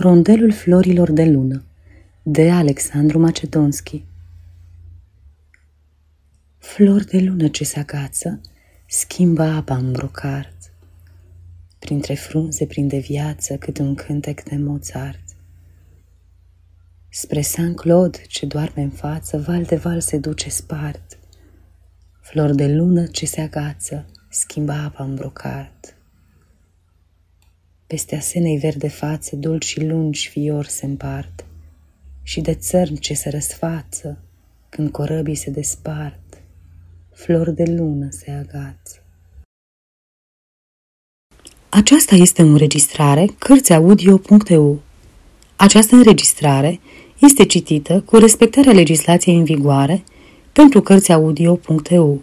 Rondelul florilor de lună de Alexandru Macedonski Flori de lună ce se agață, schimbă apa în brocart. Printre frunze prinde viață cât un cântec de Mozart. Spre Saint-Claude ce doarme în față, val de val se duce spart. Flori de lună ce se agață, schimbă apa în brocart. Peste asenei verde fațe, dulci și lungi fior se împart, și de țărm ce se răsfață, când corăbii se despart, flori de lună se agață. Aceasta este o înregistrare Cărțiaudio.eu. Această înregistrare este citită cu respectarea legislației în vigoare pentru Cărțiaudio.eu.